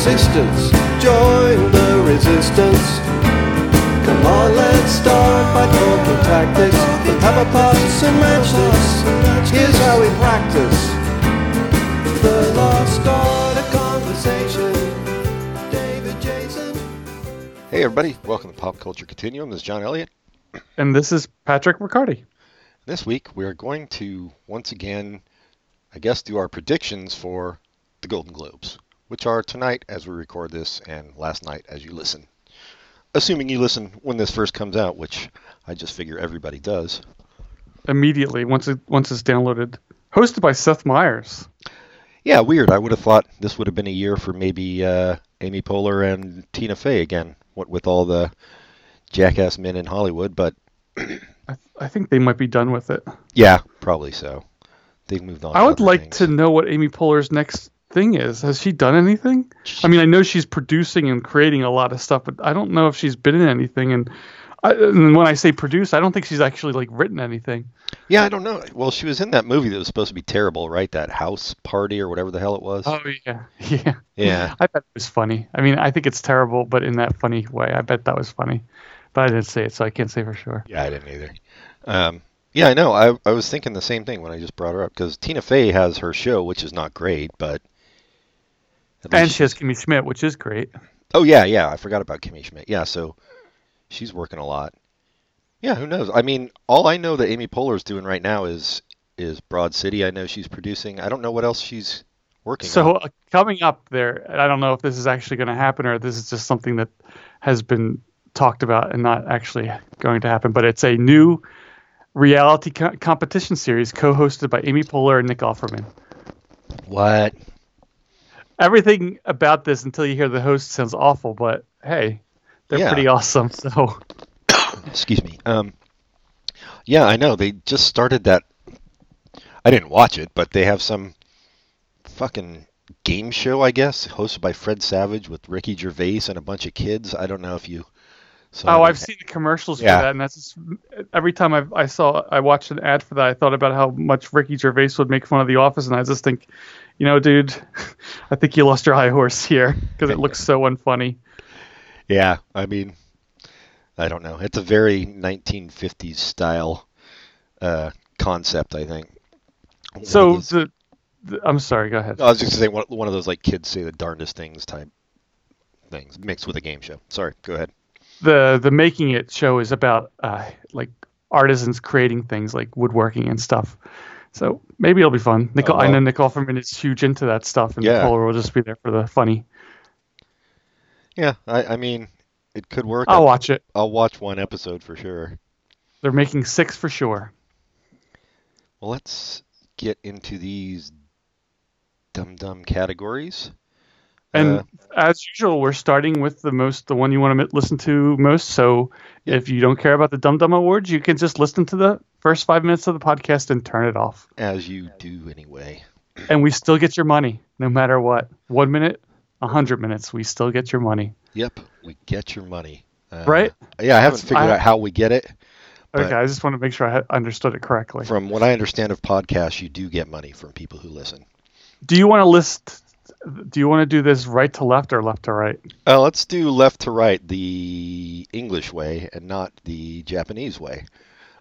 existence. Join the resistance. Come on, let's start by talking tactics. Let's have a pass and match this. Here's how we practice. The lost art of conversation. David Jason. Hey everybody, welcome to Pop Culture Continuum. This is John Elliott. And this is Patrick Riccardi. This week we are going to once again, I guess, do our predictions for the Golden Globes, which are tonight as we record this and last night as you listen. Assuming you listen when this first comes out, which I just figure everybody does. Immediately once it once it's downloaded. Hosted by Seth Meyers. Yeah, weird. I would have thought this would have been a year for maybe uh, Amy Poehler and Tina Fey again, what with all the jackass men in Hollywood, but I, th- I think they might be done with it. yeah, probably so. They've moved on. I would like things. to know what Amy Poehler's next thing is. Has she done anything? I mean, I know she's producing and creating a lot of stuff, but I don't know if she's been in anything. And, I, and when I say produce, I don't think she's actually like written anything. Yeah, I don't know. Well, she was in that movie that was supposed to be terrible, right? That house party or whatever the hell it was. Oh yeah, yeah. Yeah. I bet it was funny. I mean, I think it's terrible, but in that funny way. I bet that was funny, but I didn't say it, so I can't say for sure. Yeah, I didn't either. Um, yeah, I know. I I was thinking the same thing when I just brought her up because Tina Fey has her show, which is not great, but at And she has Kimmy Schmidt, which is great. Oh yeah, yeah. I forgot about Kimmy Schmidt. Yeah, so she's working a lot. Yeah, who knows? I mean, all I know that Amy Poehler's doing right now is is Broad City. I know she's producing. I don't know what else she's working So on. uh, coming up there, I don't know if this is actually going to happen or this is just something that has been talked about and not actually going to happen. But it's a new reality co- competition series co-hosted by Amy Poehler and Nick Offerman. What? Everything about this until you hear the host sounds awful, but hey, they're Yeah. pretty awesome. So Excuse me. Um, yeah, I know. They just started that. I didn't watch it, but they have some fucking game show, I guess, hosted by Fred Savage with Ricky Gervais and a bunch of kids. I don't know if you. Saw Oh. I've seen the commercials Yeah. for that, and that's just, every time I, I saw I watched an ad for that, I thought about how much Ricky Gervais would make fun of The Office, and I just think, you know, dude, I think you lost your high horse here because it looks so unfunny. Yeah, I mean, I don't know. It's a very 1950s style uh, concept, I think. One So those- the, the I'm sorry, go ahead. I was just saying one, one of those like kids say the darndest things type things mixed with a game show. Sorry, go ahead. The the making it show is about uh, like artisans creating things like woodworking and stuff. So maybe it'll be fun. Nicole, Oh, I know Nick Offerman is huge into that stuff, and Yeah. Poehler will just be there for the funny. Yeah, I, I mean, it could work. I'll watch it. I'll watch one episode for sure. They're making six for sure. Well, let's get into these dumb dumb categories. And Uh, as usual, we're starting with the most, the one you want to listen to most. So if you don't care about the Dum Dum Awards, you can just listen to the first five minutes of the podcast and turn it off. as you do anyway. And we still get your money, no matter what. One minute, a hundred minutes, we still get your money. Yep, we get your money. Uh, Right? Yeah, I haven't figured I- out how we get it. Okay, I just want to make sure I understood it correctly. From what I understand of podcasts, you do get money from people who listen. Do you want to list? Do you want to do this right to left or left to right? Uh, let's do left to right, the English way, and not the Japanese way.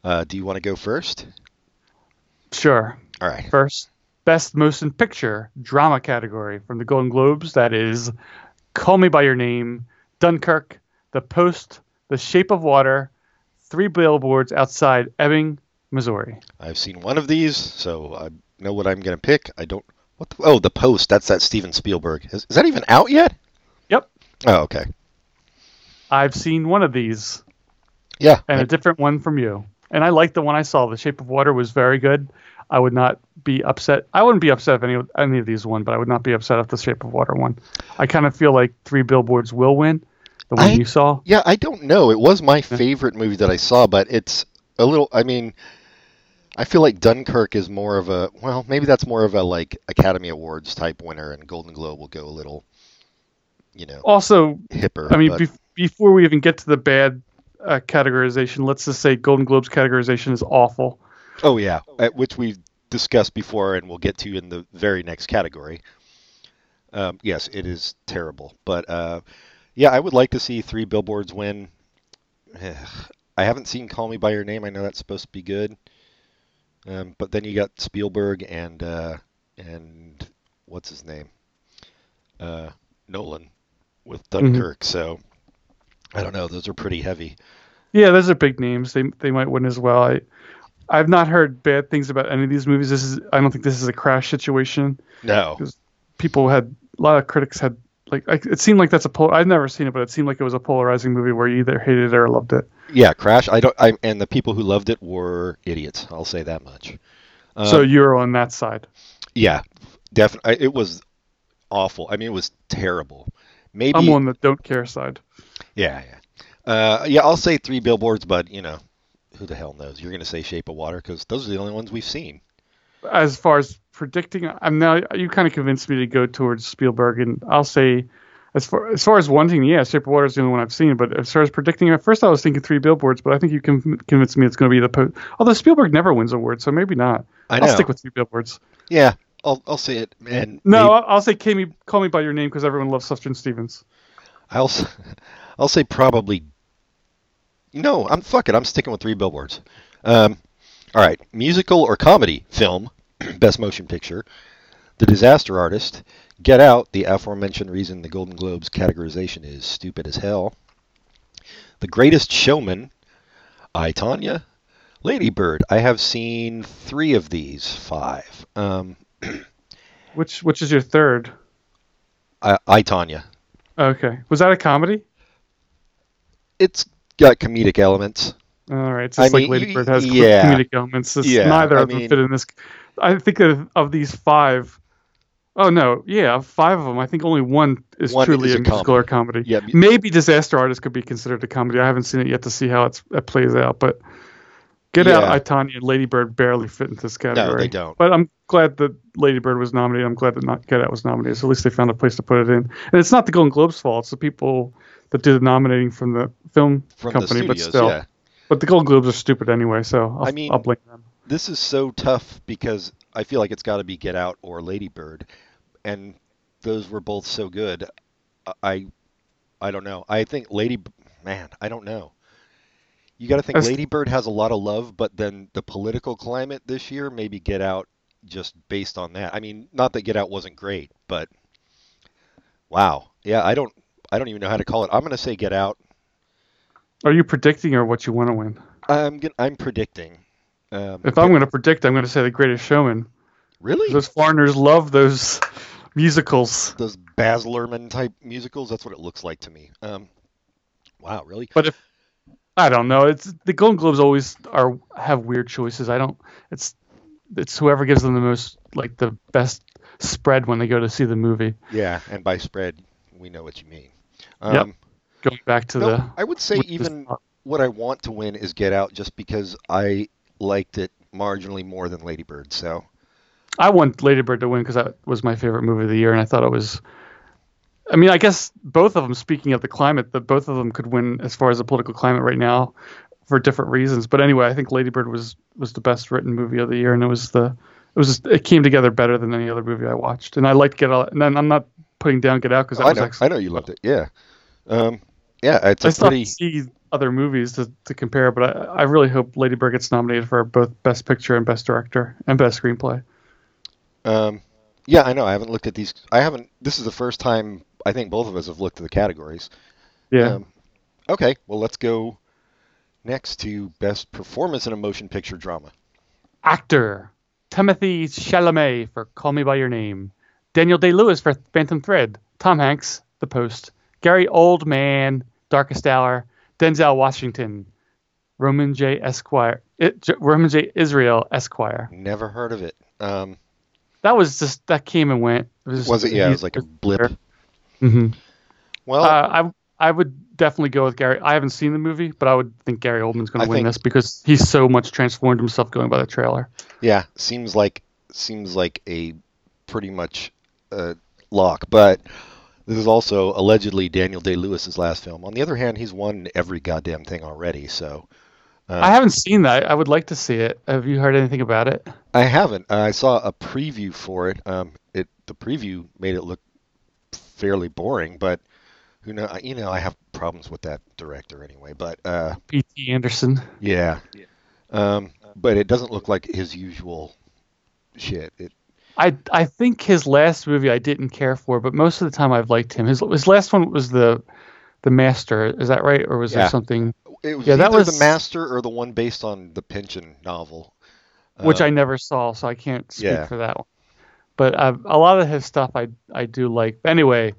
Uh, do you want to go first? Sure. All right. First, best motion picture drama category from the Golden Globes. That is Call Me by Your Name, Dunkirk, The Post, The Shape of Water, Three Billboards Outside Ebbing, Missouri. I've seen one of these, so I know what I'm going to pick. I don't. What? The, oh, the Post. That's that Steven Spielberg. Is, is that even out yet? Yep. Oh, okay. I've seen one of these Yeah. and a different one from you. And I like the one I saw. The Shape of Water was very good. I would not be upset. I wouldn't be upset if any of, any of these won, but I would not be upset if the Shape of Water won. I kind of feel like Three Billboards will win. The one I- you saw. Yeah, I don't know. It was my favorite movie that I saw, but it's a little. I mean, I feel like Dunkirk is more of a. Well, maybe that's more of a like Academy Awards type winner, and Golden Globe will go a little, you know, Also, hipper. I mean, but- bef- before we even get to the bad uh, categorization, let's just say Golden Globes categorization is awful. oh yeah, uh, which we've discussed before, and we'll get to in the very next category. Um, yes, it is terrible. But uh, yeah, I would like to see three billboards win. I haven't seen Call Me by Your Name. I know that's supposed to be good. Um, but then you got Spielberg and uh, and what's his name? Uh, Nolan with Dunkirk. So I don't know. Those are pretty heavy. Yeah, those are big names. They they might win as well. I I've not heard bad things about any of these movies. This is I don't think this is a crash situation. No. People had a lot of critics had like it seemed like that's a pol. I've never seen it, but it seemed like it was a polarizing movie where you either hated it or loved it. Yeah, Crash. I don't. I and the people who loved it were idiots. I'll say that much. Um, so you're on that side. yeah, definitely. It was awful. I mean, it was terrible. Maybe. I'm on the don't care side. Yeah, yeah. Uh, yeah, I'll say three billboards, but you know, who the hell knows? You're going to say Shape of Water because those are the only ones we've seen. As far as predicting, I'm now you kind of convinced me to go towards Spielberg, and I'll say. As far as far as wanting, yeah, Shape of Water is the only one I've seen. But as far as predicting, at first I was thinking three billboards, but I think you can convince me it's going to be the post. Although Spielberg never wins awards, so maybe not. I know. I'll stick with three billboards. Yeah, I'll I'll say it. And No, maybe- I'll, I'll say call me, call me by your name because everyone loves Sufjan Stevens. I'll s- I'll say probably. No, I'm fuck it. I'm sticking with three billboards. Um, all right, musical or comedy film, best motion picture, The Disaster Artist, Get Out. The aforementioned reason the Golden Globes categorization is stupid as hell. The Greatest Showman, I Tanya, Lady Bird. I have seen three of these five. Um, Which which is your third? I, I Tanya. Okay, was that a comedy? It's got comedic elements. All right, it's I like mean, Lady Bird has yeah. comedic elements. It's- Yeah, neither I of them mean- fit in this. I think of, of these five oh no, yeah, five of them. I think only one is One truly is a musical or comedy. Yeah, Maybe Disaster Artist could be considered a comedy. I haven't seen it yet to see how it's, it plays out, but Get Out, I Tanya, and Lady Bird barely fit into this category. No, they don't. But I'm glad that Lady Bird was nominated. I'm glad that not Get Out was nominated. So at least they found a place to put it in. And it's not the Golden Globes' fault. It's the people that do the nominating from the film From company. the but studios, still, yeah. but the Golden Globes are stupid anyway. So I'll, I mean- I'll blame them. this is so tough because I feel like it's got to be Get Out or Lady Bird, and those were both so good. I, I don't know. I think Lady, man, I don't know. You got to think Lady Bird has a lot of love, but then the political climate this year maybe Get Out just based on that. I mean, not that Get Out wasn't great, but wow, yeah, I don't, I don't even know how to call it. I'm gonna say Get Out. Are you predicting or what you want to win? I'm gonna, I'm predicting. Um, If I'm going to predict, I'm going to say The Greatest Showman. really Those foreigners love those musicals. those Baz Luhrmann type musicals. That's what it looks like to me. Um, wow, really? But if I don't know, it's the Golden Globes always are have weird choices. I don't. It's it's whoever gives them the most like the best spread when they go to see the movie. Yeah, and by spread, we know what you mean. Yep. Um, Going back to no, the I would say the even what I want to win is Get Out, just because I liked it marginally more than Lady Bird. So I want Lady Bird to win because that was my favorite movie of the year, and I thought it was. I mean, I guess both of them. Speaking of the climate, that both of them could win as far as the political climate right now, for different reasons. But anyway, I think Lady Bird was was the best written movie of the year, and it was the it was just, it came together better than any other movie I watched, and I liked Get Out. And then I'm not putting down Get Out because that was know, I know you loved it. Yeah, um, yeah, it's I a pretty. see other movies to, to compare, but I, I really hope Lady Bird gets nominated for both Best Picture and Best Director and Best Screenplay. Um, yeah, I know. I haven't looked at these. I haven't. This is the first time I think both of us have looked at the categories. Yeah. Um, okay, well, let's go next to best performance in a motion picture drama. Actor Timothy Chalamet for Call Me by Your Name, Daniel Day Lewis for Phantom Thread, Tom Hanks, The Post, Gary Oldman, Darkest Hour, Denzel Washington, Roman J. Esquire, it, Roman J. Israel Esquire. Never heard of it. Um, That was just that came and went. It was, was it? Yeah, it was like a blip. hmm Well, Uh, I I would definitely go with Gary. I haven't seen the movie, but I would think Gary Oldman's going to win think- this because he's so much transformed himself going by the trailer. yeah, seems like seems like a pretty much uh, lock. But this is also allegedly Daniel Day Lewis's last film. On the other hand, he's won every goddamn thing already. So uh, I haven't seen that. I would like to see it. Have you heard anything about it? I haven't. I saw a preview for it. Um, it the preview made it look fairly boring, but who know? You know, I have problems with that director anyway. But uh, P.T. Anderson. yeah, um, but it doesn't look like his usual shit. It, I I think his last movie I didn't care for, but most of the time I've liked him. His his last one was the the Master. Is that right, or was Yeah. there something it was Yeah, that was- the Master or the one based on the Pynchon novel. which Uh, I never saw, so I can't speak Yeah. for that one. But uh, a lot of his stuff I I do like. But anyway,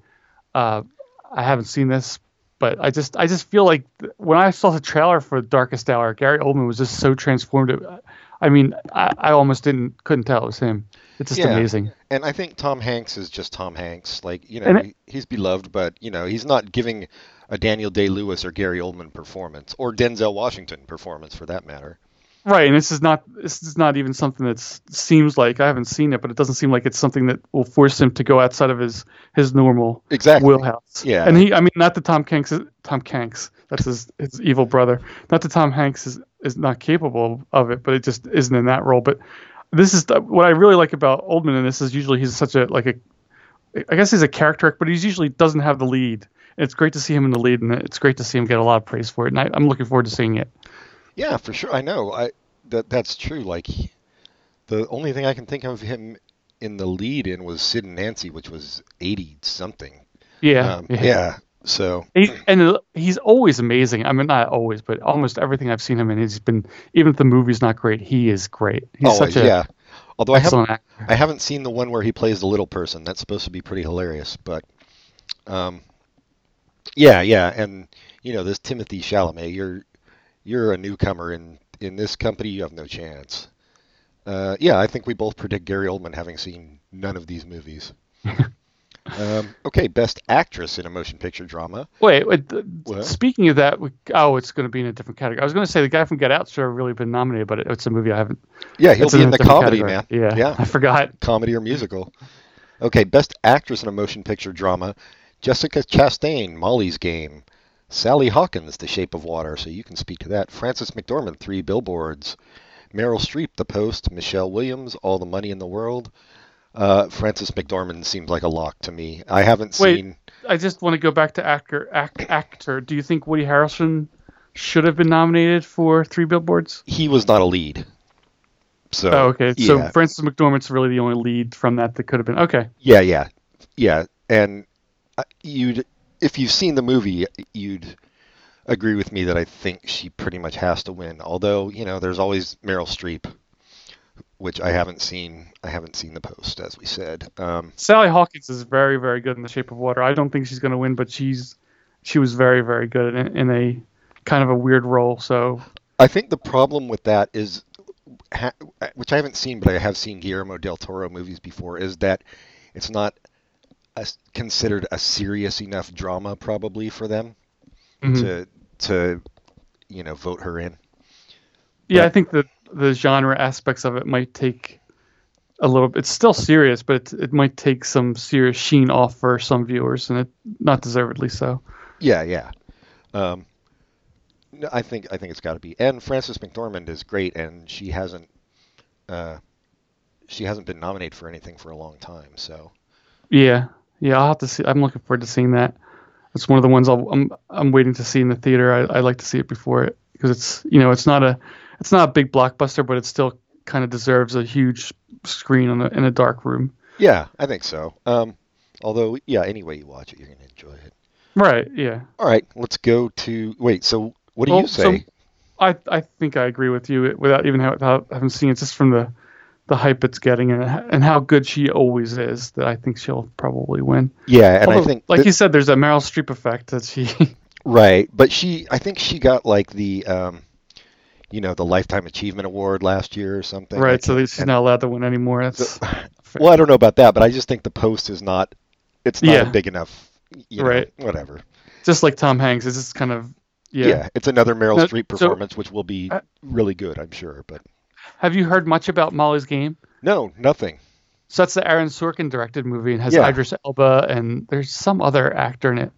uh, I haven't seen this, but I just I just feel like when I saw the trailer for Darkest Hour, Gary Oldman was just so transformative. I mean, I, I almost didn't couldn't tell it was him. It's just Yeah. amazing. And I think Tom Hanks is just Tom Hanks. Like, you know, he, he's beloved, but, you know, he's not giving a Daniel Day Lewis or Gary Oldman performance, or Denzel Washington performance for that matter. Right, and this is not this is not even something that seems like I haven't seen it, but it doesn't seem like it's something that will force him to go outside of his his normal Exactly. wheelhouse. Yeah. and he I mean not that Tom Hanks Tom Hanks that's his his evil brother. Not that Tom Hanks is is not capable of it, but it just isn't in that role. But this is the, what I really like about Oldman in this is usually he's such a like a I guess he's a character, but he usually doesn't have the lead. It's great to see him in the lead, and it's great to see him get a lot of praise for it. And I, I'm looking forward to seeing it. Yeah, for sure. I know. I that that's true. Like the only thing I can think of him in the lead in was Sid and Nancy, which was 80 something. Yeah, Um, yeah. So, He, and he's always amazing. I mean, not always, but almost everything I've seen him in, he's been. Even if the movie's not great, he is great. He's oh, such a yeah. Although I haven't actor. I haven't seen the one where he plays the little person. That's supposed to be pretty hilarious, but um, yeah, yeah, and you know this Timothy Chalamet, you're you're a newcomer in in this company. You have no chance. Uh, yeah, I think we both predict Gary Oldman having seen none of these movies. um, okay, best actress in a motion picture drama. Wait, wait th- speaking of that, we, oh, it's going to be in a different category. I was going to say the guy from Get Out should have really been nominated, but it, it's a movie I haven't. Yeah, he'll be a in the comedy, category. man. Yeah, yeah, I forgot. comedy or musical. Okay, best actress in a motion picture drama: Jessica Chastain, Molly's Game, Sally Hawkins, The Shape of Water. So you can speak to that. Frances McDormand, Three Billboards, Meryl Streep, The Post, Michelle Williams, All the Money in the World. Uh, Frances McDormand seems like a lock to me. I haven't Wait. seen. I just want to go back to actor. Act, actor. Do you think Woody Harrelson should have been nominated for Three Billboards? He was not a lead. So. oh, okay. So. Frances McDormand's really the only lead from that that could have been. Okay. Yeah, yeah, yeah. And uh, you'd, if you've seen the movie, you'd agree with me that I think she pretty much has to win. Although, you know, there's always Meryl Streep, which I haven't seen. I haven't seen the post, as we said. Um, Sally Hawkins is very, very good in The Shape of Water. I don't think she's going to win, but she's she was very, very good in, in a kind of a weird role. So I think the problem with that is, ha, which I haven't seen, but I have seen Guillermo del Toro movies before, is that it's not a, considered a serious enough drama probably for them mhm. to to you know vote her in. yeah, but- I think that the genre aspects of it might take a little. It's still serious, but it, it might take some serious sheen off for some viewers, and it not deservedly so. Yeah, yeah. Um, I think I think it's got to be. And Frances McDormand is great, and she hasn't uh, she hasn't been nominated for anything for a long time. So Yeah, yeah, I'll have to see. I'm looking forward to seeing that. It's one of the ones I'll, I'm I'm waiting to see in the theater. I, I like to see it before it because it's you know it's not a it's not a big blockbuster, but it still kind of deserves a huge screen in a, in a dark room. yeah, I think so. Um, although yeah, any way you watch it, you're gonna enjoy it. Right. Yeah. All right, let's go to wait. So what do Well, you so- say? I I think I agree with you without even ha- without having seen it, just from the the hype it's getting and and how good she always is. That I think she'll probably win. yeah, and I think like that- you said, there's a Meryl Streep effect that she. right, but she I think she got like the um, you know the lifetime achievement award last year or something. Right. So can't- and- not allowed to win anymore. That's Well, I don't know about that, but I just think the post is not. It's not Yeah. big enough. You know, Right. Whatever. just like Tom Hanks. It's just kind of Yeah. yeah. It's another Meryl No, Streep so- performance, which will be really good, I'm sure. But Have you heard much about Molly's Game? no, nothing. So that's the Aaron Sorkin directed movie and has Yeah. Idris Elba and there's some other actor in it.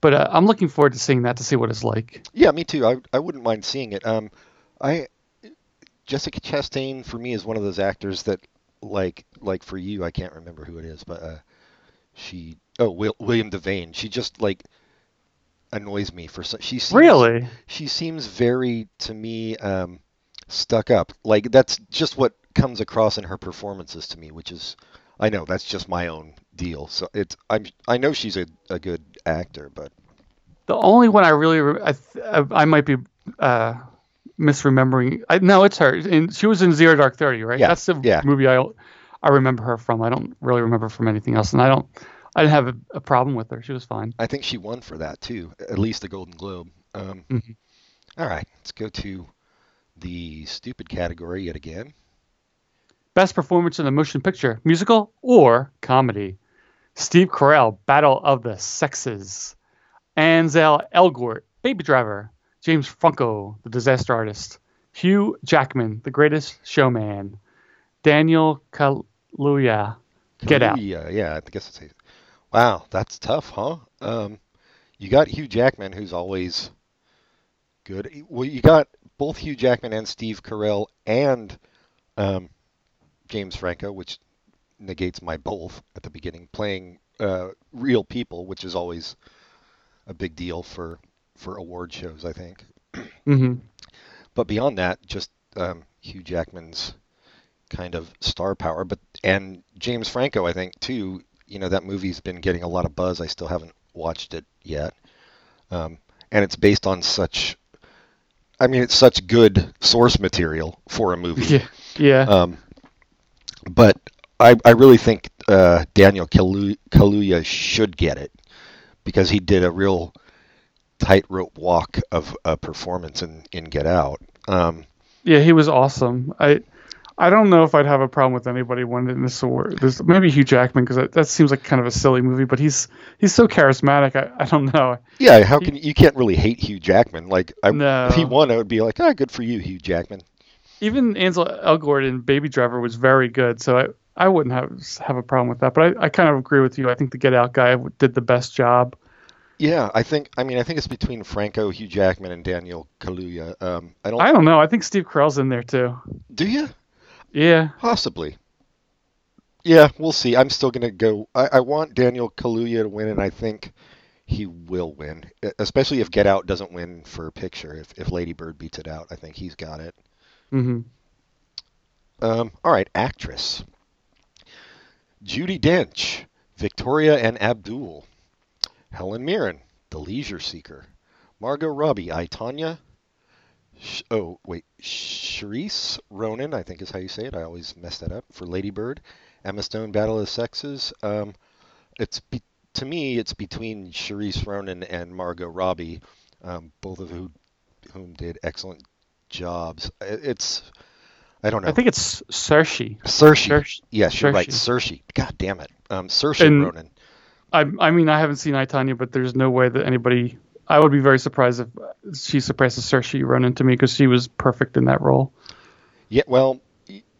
But uh, I'm looking forward to seeing that to see what it's like. Yeah, me too. I I wouldn't mind seeing it. Um, I Jessica Chastain for me is one of those actors that like like for you, I can't remember who it is, but uh, she oh Will, William Devane. She just like annoys me for some. She seems, Really? She seems very to me um, stuck up. Like that's just what comes across in her performances to me, which is I know that's just my own deal. So it's I'm I know she's a, a good actor, but The only one I really I I I might be uh, misremembering. I, no, it's her. And she was in Zero Dark Thirty, right? Yeah, That's the yeah. movie I I remember her from. I don't really remember from anything else, and I don't. I didn't have a, a problem with her. She was fine. I think she won for that too, at least the Golden Globe. Um, Mhm. all right, let's go to the stupid category yet again. Best performance in a motion picture, musical or comedy. Steve Carell, Battle of the Sexes. Ansel Elgort, Baby Driver. James Franco, The Disaster Artist. Hugh Jackman, The Greatest Showman. Daniel Kaluuya, Get Out. Yeah, yeah, I guess it's. Wow, that's tough, huh? Um, you got Hugh Jackman, who's always good. Well, you got both Hugh Jackman and Steve Carell and um, James Franco, which negates my both at the beginning, playing uh, real people, which is always a big deal for for award shows, I think. hmm But beyond that, just um, Hugh Jackman's kind of star power, but and James Franco, I think too. You know that movie's been getting a lot of buzz. I still haven't watched it yet, um, and it's based on such. I mean, it's such good source material for a movie. Yeah. Yeah. Um, but I, I really think uh, Daniel Kalu- Kaluuya should get it because he did a real tightrope walk of a performance in, in Get Out. Um, Yeah, he was awesome. I I don't know if I'd have a problem with anybody winning this award. There's maybe Hugh Jackman because that, that seems like kind of a silly movie, but he's he's so charismatic. I, I don't know. yeah, how can you can't really hate Hugh Jackman? Like, I, No. if he won, I would be like, ah, good for you, Hugh Jackman. Even Ansel Elgort in Baby Driver was very good, so I, I wouldn't have have a problem with that. But I, I kind of agree with you. I think the Get Out guy did the best job. Yeah, I think. I mean, I think it's between Franco, Hugh Jackman, and Daniel Kaluuya. Um, I don't. I don't know. I think Steve Carell's in there too. do you? Yeah. Possibly. Yeah, we'll see. I'm still gonna go. I, I want Daniel Kaluuya to win, and I think he will win, especially if Get Out doesn't win for a picture. If if Lady Bird beats it out, I think he's got it. Mm-hmm. Um, all right, actress. Judi Dench, Victoria and Abdul. Helen Mirren, The Leisure Seeker. Margot Robbie, I, Tanya. Sh- oh, wait. Charisse Ronan, I think is how you say it. I always mess that up. For Lady Bird. Emma Stone, Battle of the Sexes. Um, it's be- to me, it's between Charisse Ronan and Margot Robbie, um, both of who, whom did excellent jobs. I- It's, I don't know. I think it's Saoirse. Saoirse. Saoirse. Yes, you're right. Saoirse. God damn it. Um, Saoirse And- Ronan. I I mean I haven't seen I Tanya, but there's no way that anybody. I would be very surprised if she surpasses Saoirse Ronan to me because she was perfect in that role. Yeah, well,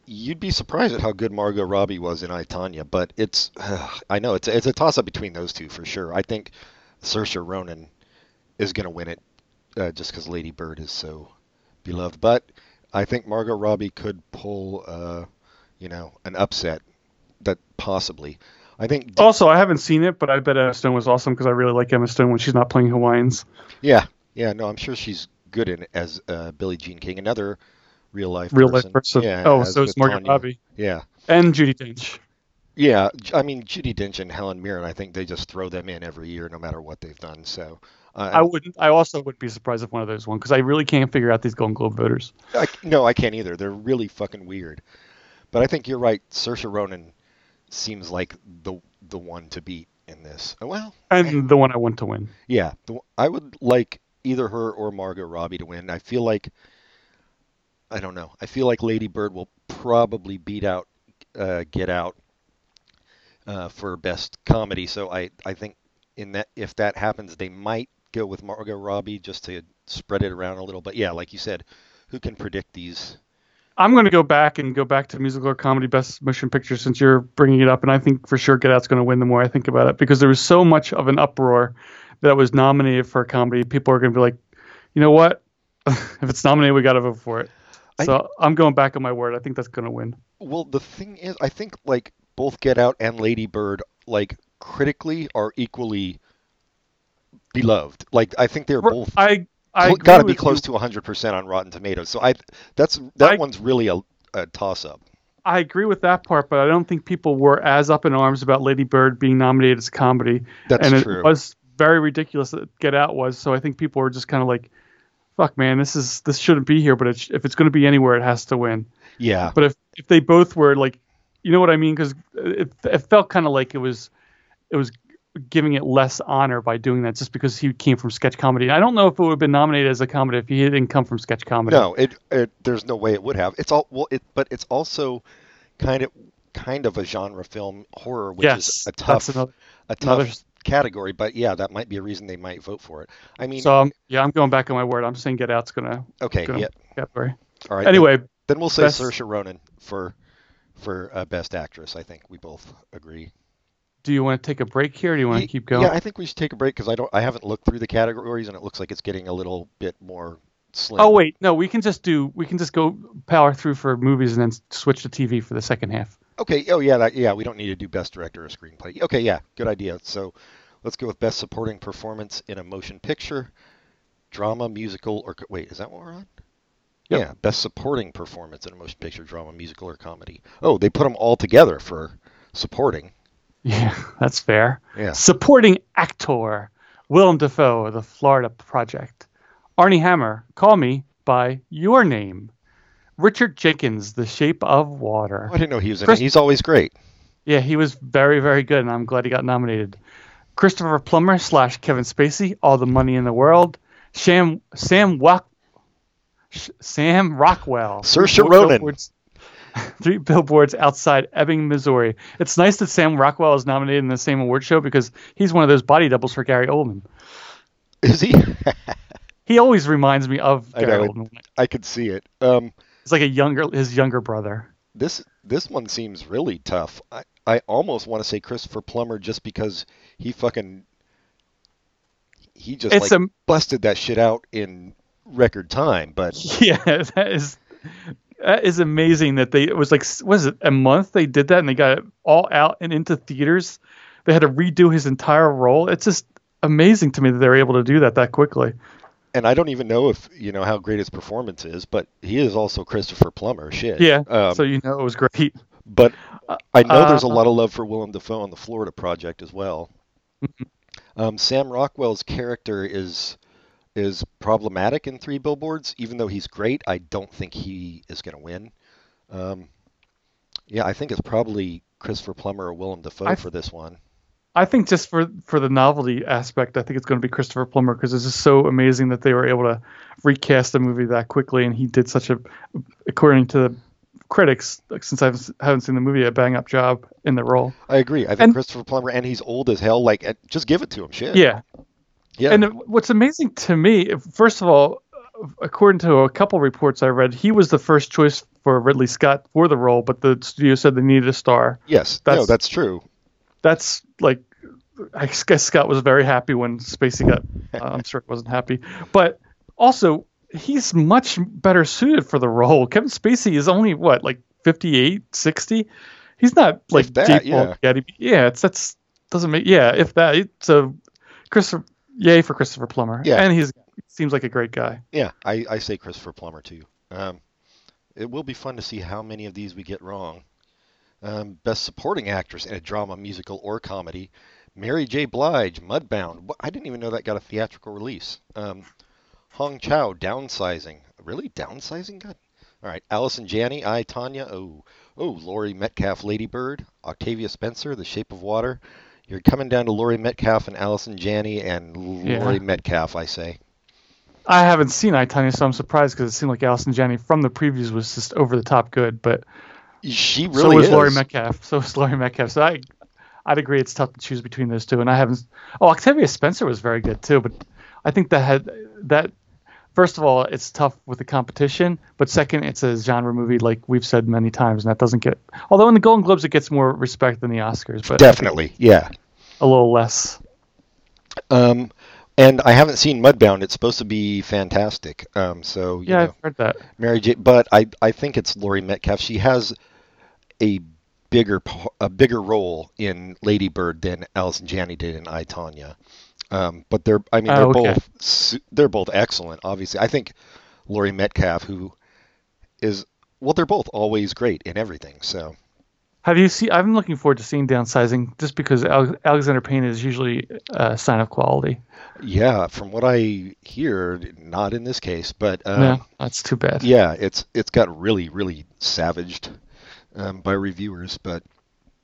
you'd be surprised at how good Margot Robbie was in I, Tanya, but it's, I know, it's, a- it's a toss up between those two for sure. I think Saoirse Ronan is going to win it uh, just because Lady Bird is so beloved. But I think Margot Robbie could pull, uh, you know, an upset that possibly. I think Also, I haven't seen it, but I bet Emma Stone was awesome because I really like Emma Stone when she's not playing Hawaiians. Yeah, yeah, no, I'm sure she's good in as uh, Billie Jean King, another real life Real person. life person. Yeah, oh, so with is Margot Tanya. Robbie Yeah, and Judi Dench. yeah. I mean, Judi Dench and Helen Mirren. I think they just throw them in every year, no matter what they've done. So, uh, I wouldn't. I also wouldn't be surprised if one of those won because I really can't figure out these Golden Globe voters. I, no, I can't either. They're really fucking weird. But I think you're right. Saoirse Ronan seems like the the one to beat in this. Well, And the one I want to win. Yeah, the, I would like either her or Margot Robbie to win. I feel like I don't know. I feel like Lady Bird will probably beat out uh, Get Out uh, for best comedy. So I I think in that if that happens, they might go with Margot Robbie just to spread it around a little. But yeah, like you said, who can predict these? I'm going to go back and go back to musical or comedy best motion picture since you're bringing it up, and I think for sure Get Out's going to win the more I think about it because there was so much of an uproar that was nominated for a comedy. People are going to be like, you know what? if it's nominated, we got to vote for it. I- So I'm going back on my word. I think that's going to win. Well, the thing is, I think like both Get Out and Lady Bird like critically are equally beloved. Like I think they're both I I got to be close you. to 100% on Rotten Tomatoes. So I that's that I- one's really a, a toss up. I agree with that part, but I don't think people were as up in arms about Lady Bird being nominated as a comedy. That's and true. it was very ridiculous that Get Out was. So I think people were just kind of like, "Fuck, man, this is this shouldn't be here." But it, if it's going to be anywhere, it has to win. Yeah. But if if they both were like, you know what I mean? Because it, it felt kind of like it was it was giving it less honor by doing that just because he came from sketch comedy. I don't know if it would have been nominated as a comedy if he didn't come from sketch comedy. No, it, it there's no way it would have. It's all well, it but it's also kind of kind of a genre film horror, which yes, is a tough another. a tough another- category. But yeah, that might be a reason they might vote for it. I mean, So um, yeah, I'm going back on my word. I'm saying Get Out's gonna okay, gonna yeah, category. all right. Anyway, then, then we'll say best- Saoirse Ronan for for uh, best actress. I think we both agree. Do you want to take a break here? or Do you want to keep going? Yeah, I think we should take a break because I don't I haven't looked through the categories and it looks like it's getting a little bit more slim. Oh wait, no, we can just do we can just go power through for movies and then switch to TV for the second half. Okay. Oh yeah. That, yeah. We don't need to do best director or screenplay. Okay. Yeah. Good idea. So let's go with best supporting performance in a motion picture, drama, musical, or wait, is that what we're on? Yep. Yeah. Best supporting performance in a motion picture, drama, musical, or comedy. Oh, they put them all together for supporting. Yeah, that's fair. Yeah. Supporting actor Willem Dafoe, The Florida Project. Armie Hammer, Call Me by Your Name. Richard Jenkins, The Shape of Water. Oh, I didn't know he was in Chris- it. He's always great. Yeah, he was very, very good, and I'm glad he got nominated. Christopher Plummer slash Kevin Spacey, All the Money in the World. Sam Sam Sh- Sam Rockwell. Saoirse Ronan. Three billboards outside Ebbing, Missouri. It's nice that Sam Rockwell is nominated in the same award show because he's one of those body doubles for Gary Oldman. Is he? He always reminds me of I Gary know. Oldman. I could see it. Um, He's like a younger, his younger brother. this this one seems really tough. I, I almost want to say Christopher Plummer just because he fucking he just It's like a busted that shit out in record time. But Yeah, that is that is amazing that they it was like was it a month they did that and they got it all out and into theaters. They had to redo his entire role. It's just amazing to me that they were able to do that that quickly. and I don't even know if you know how great his performance is, but he is also Christopher Plummer. Shit. Yeah, Um, so you know it was great. but I know there's a uh, lot of love for Willem Dafoe on the Florida Project as well. Um, Sam Rockwell's character is is problematic in Three Billboards. Even though he's great, I don't think he is going to win. Um, yeah, I think it's probably Christopher Plummer or Willem Dafoe I- for this one. I think just for for the novelty aspect, I think it's going to be Christopher Plummer because it's just so amazing that they were able to recast the movie that quickly, and he did such a, according to the critics, like, since I haven't seen the movie, a bang up job in the role. I agree. I think And- Christopher Plummer, and he's old as hell. Like, just give it to him. Shit. Yeah, Yeah. And what's amazing to me, first of all, according to a couple reports I read, he was the first choice for Ridley Scott for the role, but the studio said they needed a star. yes. no, that's- that's true. That's like, I guess Scott was very happy when Spacey got. Uh, I'm sure he wasn't happy, but also he's much better suited for the role. Kevin Spacey is only what like 58, 60. He's not like that. Yeah. Getty. Yeah, it's that's doesn't make yeah if that so Christopher yay for Christopher Plummer. Yeah. and he's seems like a great guy. Yeah, I, I say Christopher Plummer too. Um, it will be fun to see how many of these we get wrong. Um, best supporting actress in a drama, musical, or comedy: Mary J. Blige, Mudbound. I didn't even know that got a theatrical release. Um, Hong Chau, Downsizing. Really, Downsizing? God. All right, Allison Janney, I Tanya. Oh, oh, Laurie Metcalf, Lady Bird. Octavia Spencer, The Shape of Water. You're coming down to Laurie Metcalf and Allison Janney and Yeah. Laurie Metcalf, I say. I haven't seen I Tanya, so I'm surprised because it seemed like Allison Janney from the previews was just over the top good, but She really so was is. Laurie Metcalf. So was Laurie Metcalf. So I, I'd agree it's tough to choose between those two. And I haven't. Oh, Octavia Spencer was very good too, but I think that had that. First of all, it's tough with the competition, but second, it's a genre movie like we've said many times, and that doesn't get. Although in the Golden Globes, it gets more respect than the Oscars, but Definitely, yeah. a little less. Um, and I haven't seen Mudbound. It's supposed to be fantastic. Um, so you Yeah, know, I've heard that. Mary J. But I I think it's Laurie Metcalf. She has a bigger a bigger role in Lady Bird than Allison Janney did in I Tonya. Um, but they're I mean they're Oh, okay. both they're both excellent. Obviously, I think Laurie Metcalf, who is well, they're both always great in everything. So Have you seen? I'm looking forward to seeing Downsizing, just because Alexander Payne is usually a sign of quality. yeah, from what I hear, not in this case, but um, no, that's too bad. Yeah, it's it's got really really savaged um, by reviewers, but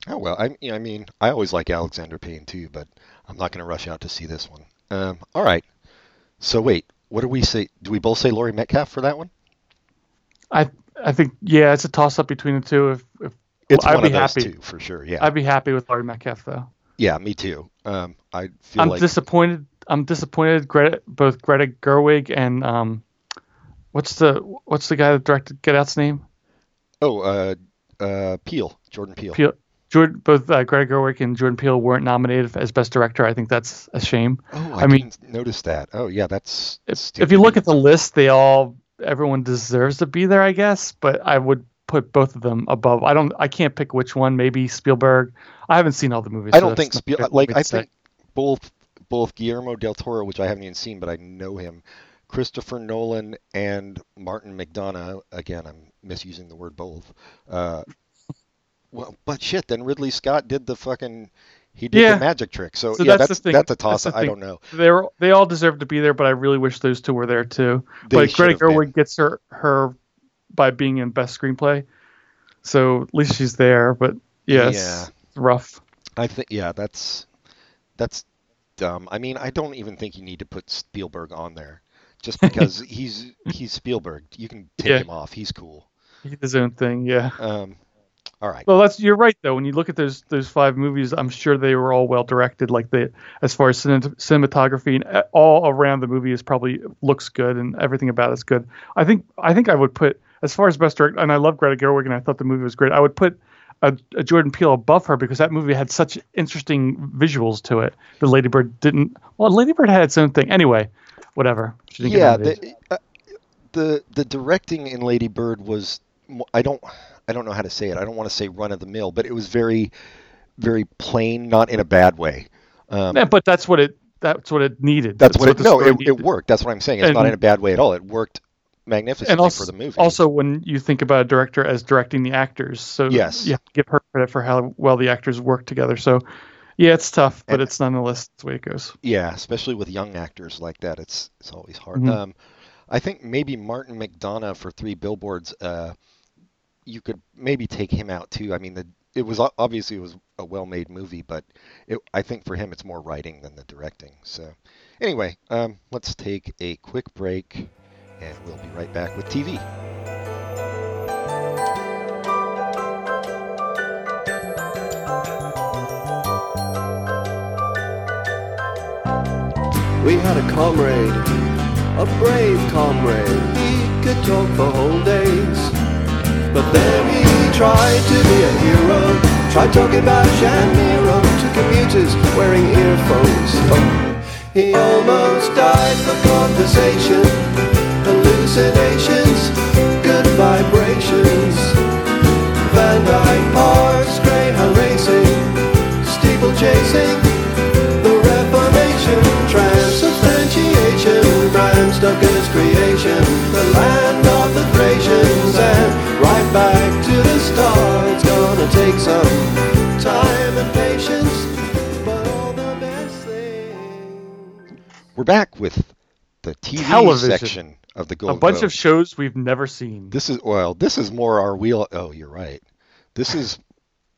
oh well. I I mean, I always like Alexander Payne too, but I'm not going to rush out to see this one. Um, all right. So wait, what do we say? Do we both say Laurie Metcalf for that one? I I think yeah, it's a toss up between the two. If, if It's I'd one be of those happy. two for sure. Yeah, I'd be happy with Laurie Metcalf though. yeah, me too. Um, I feel I'm like disappointed. I'm disappointed. Greta, both Greta Gerwig and um, what's the what's the guy that directed Get Out's name? oh, uh, uh, Peele, Jordan Peele. Peele. Jordan, both uh, Greta Gerwig and Jordan Peele weren't nominated as best director. I think that's a shame. Oh, I, I mean- didn't notice that. Oh, yeah, that's. If, if you look at the list, they all everyone deserves to be there, I guess. But I would put both of them above. I don't. I can't pick which one. Maybe Spielberg. I haven't seen all the movies. I don't that's think Spiel, like I say. think both both Guillermo del Toro, which I haven't even seen, but I know him, Christopher Nolan and Martin McDonagh. Again, I'm misusing the word both. Uh, well, but shit, then Ridley Scott did the fucking he did Yeah. the magic trick. So, So yeah, that's that's the thing. that's a That's toss. the I don't know. they're they all deserve to be there, but I really wish those two were there too. They but Greta been. Gerwig gets her her by being in best screenplay, so at least she's there. But yes, Yeah. it's rough. I think yeah, that's that's dumb. I mean, I don't even think you need to put Spielberg on there, just because he's he's Spielberg. You can take Yeah. him off. He's cool. He did his own thing. Yeah. Um, all right. Well, that's you're right though. When you look at those those five movies, I'm sure they were all well directed. Like the as far as cin- cinematography and uh, all around the movie is probably looks good and everything about it's good. I think I think I would put as far as best director, and I love Greta Gerwig and I thought the movie was great. I would put a, a Jordan Peele above her because that movie had such interesting visuals to it. The Lady Bird didn't. Well, Lady Bird had its own thing. Anyway, whatever. She didn't yeah, the, uh, the the directing in Lady Bird was I don't I don't know how to say it. I don't want to say run of the mill, but it was very very plain, not in a bad way. Um, Yeah, but that's what it. That's what it needed. that's what it. the No, it, it worked. That's what I'm saying. It's not in a bad way at all. It worked magnificently and also, for the movie. also when you think about a director as directing the actors, so Yes. you have to give her credit for how well the actors work together. So, yeah, it's tough, but And- it's nonetheless the way it goes. Yeah, especially with young actors like that, it's it's always hard. Mhm. Um, I think maybe Martin McDonagh for Three Billboards. Uh, you could maybe take him out too. I mean, the it was obviously it was a well-made movie, but it, I think for him it's more writing than the directing. So, anyway, um, let's take a quick break, and we'll be right back with TV. We had a comrade, a brave comrade. He could talk for whole days. But then he tried to be a hero. Tried talking about Shamiro to commuters wearing earphones. He almost died for conversation. Hallucinations, good vibrations. Van Dyke Parks, Greyhound racing, steeple chasing. The Reformation, transubstantiation, Bram Stoker's creation, the land of the Thracians, and right back to the start. It's gonna take some time and patience, but all the best things. We're back with the TV Television. section of the Golden. A Golden bunch of shows we've never seen. This is well, this is more our wheel. Oh, you're right. This is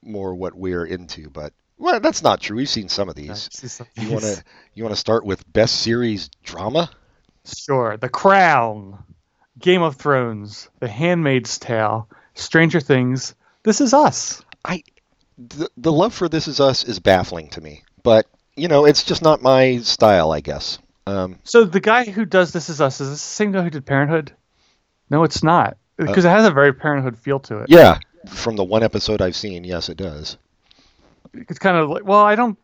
more what we're into, but well, that's not true. We've seen some of these. Some- You want to you want to start with best series drama? Sure. The Crown, Game of Thrones, The Handmaid's Tale, Stranger Things. This is us. I the, the love for This Is Us is baffling to me, but you know, it's just not my style, I guess. Um, So the guy who does This Is Us is this the same guy who did Parenthood? No, it's not. Because it has a very Parenthood feel to it. yeah, from the one episode I've seen, yes, it does. It's kind of like, well, I don't.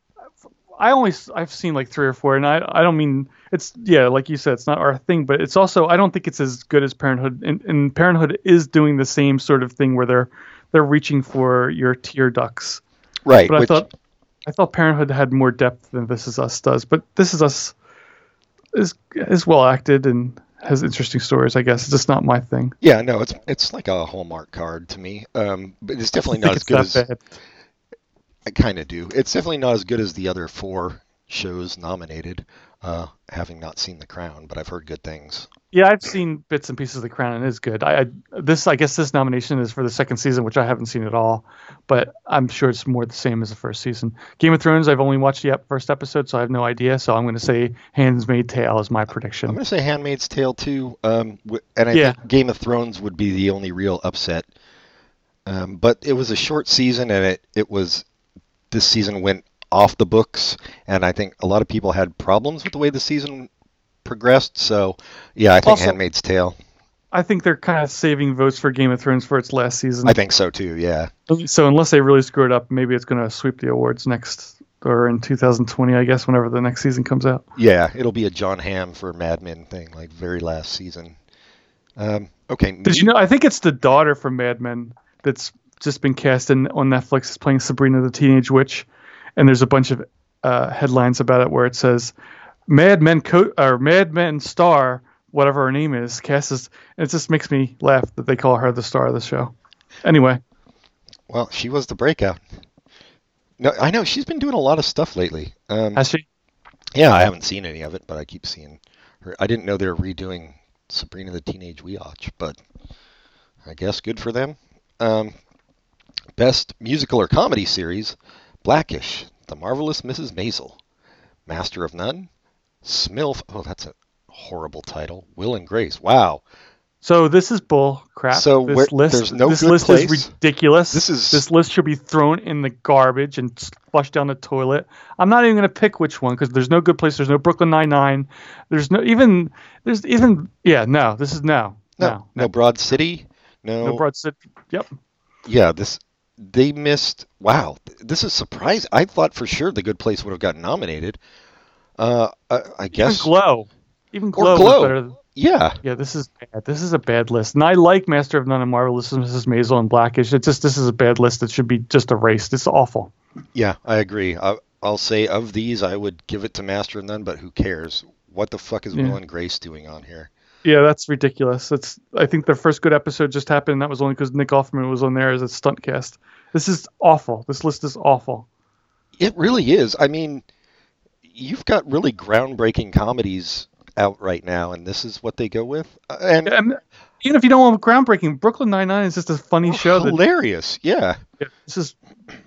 I only I've seen like three or four, and I I don't mean it's yeah, like you said, it's not our thing, but it's also I don't think it's as good as Parenthood, and, and Parenthood is doing the same sort of thing where they're they're reaching for your tear ducts. Right. But I which, thought I thought Parenthood had more depth than This Is Us does. But This Is Us is is well acted and has interesting stories. I guess it's just not my thing. yeah, no, it's it's like a Hallmark card to me. Um, but it's definitely not as good as bad. I kind of do. It's definitely not as good as the other four shows nominated. Uh, having not seen The Crown, but I've heard good things. Yeah, I've seen bits and pieces of The Crown, and it is good. I, I this I guess this nomination is for the second season, which I haven't seen at all, but I'm sure it's more the same as the first season. Game of Thrones, I've only watched the first episode, so I have no idea. So I'm going to say Handmaid's Tale is my prediction. I'm going to say Handmaid's Tale too, um, and I Yeah. think Game of Thrones would be the only real upset. Um, but it was a short season, and it it was this season went off the books, and I think a lot of people had problems with the way the season progressed. So, yeah, I think Also- Handmaid's Tale. I think they're kind of saving votes for Game of Thrones for its last season. I think so too. Yeah. so unless they really screw it up, maybe it's going to sweep the awards next or in 2020, I guess, whenever the next season comes out. Yeah, it'll be a John Hamm for Mad Men thing, like very last season. Um, okay. Did you know? I think it's the daughter from Mad Men that's just been cast in on Netflix is playing Sabrina the Teenage Witch, and there's a bunch of uh, headlines about it where it says Mad Men co- or Mad Men star whatever her name is cast as. And it just makes me laugh that they call her the star of the show. Anyway, Well, she was the breakout. No, I know she's been doing a lot of stuff lately. Um, has she? yeah, I haven't seen any of it, but I keep seeing her. I didn't know they were redoing Sabrina the Teenage Witch, but I guess good for them. Um, best musical or comedy series: Blackish, The Marvelous Mrs. Maisel, Master of None, Smilf. Oh, that's a horrible title. Will and Grace. Wow. So this is bull crap. So this where- list, there's no this good list place? is ridiculous. This is- this list should be thrown in the garbage and flushed down the toilet. I'm not even going to pick which one because there's no good place. There's no Brooklyn Nine Nine. There's no even. There's even. Yeah, no. This is no. No, No. no, Broad City. No, No Broad City. Yep. yeah, this they missed. Wow, this is surprising. I thought for sure the Good Place would have gotten nominated. Uh, I, I Even guess. Glow. Even Glow, Glow. was better. Than, Yeah, yeah, this is bad. This is a bad list. And I like Master of None and Marvelous Mrs. Maisel and Blackish. It's just this is a bad list that should be just erased. It's awful. yeah, I agree. I, I'll say of these, I would give it to Master of None, but who cares? What the fuck is Yeah. Will and Grace doing on here? Yeah, that's ridiculous. It's I think their first good episode just happened, and that was only because Nick Offerman was on there as a stunt cast. This is awful. This list is awful. It really is. I mean, you've got really groundbreaking comedies out right now, and this is what they go with. Uh, And And even if you don't want groundbreaking, Brooklyn Nine Nine is just a funny show. That hilarious. Yeah. yeah, this is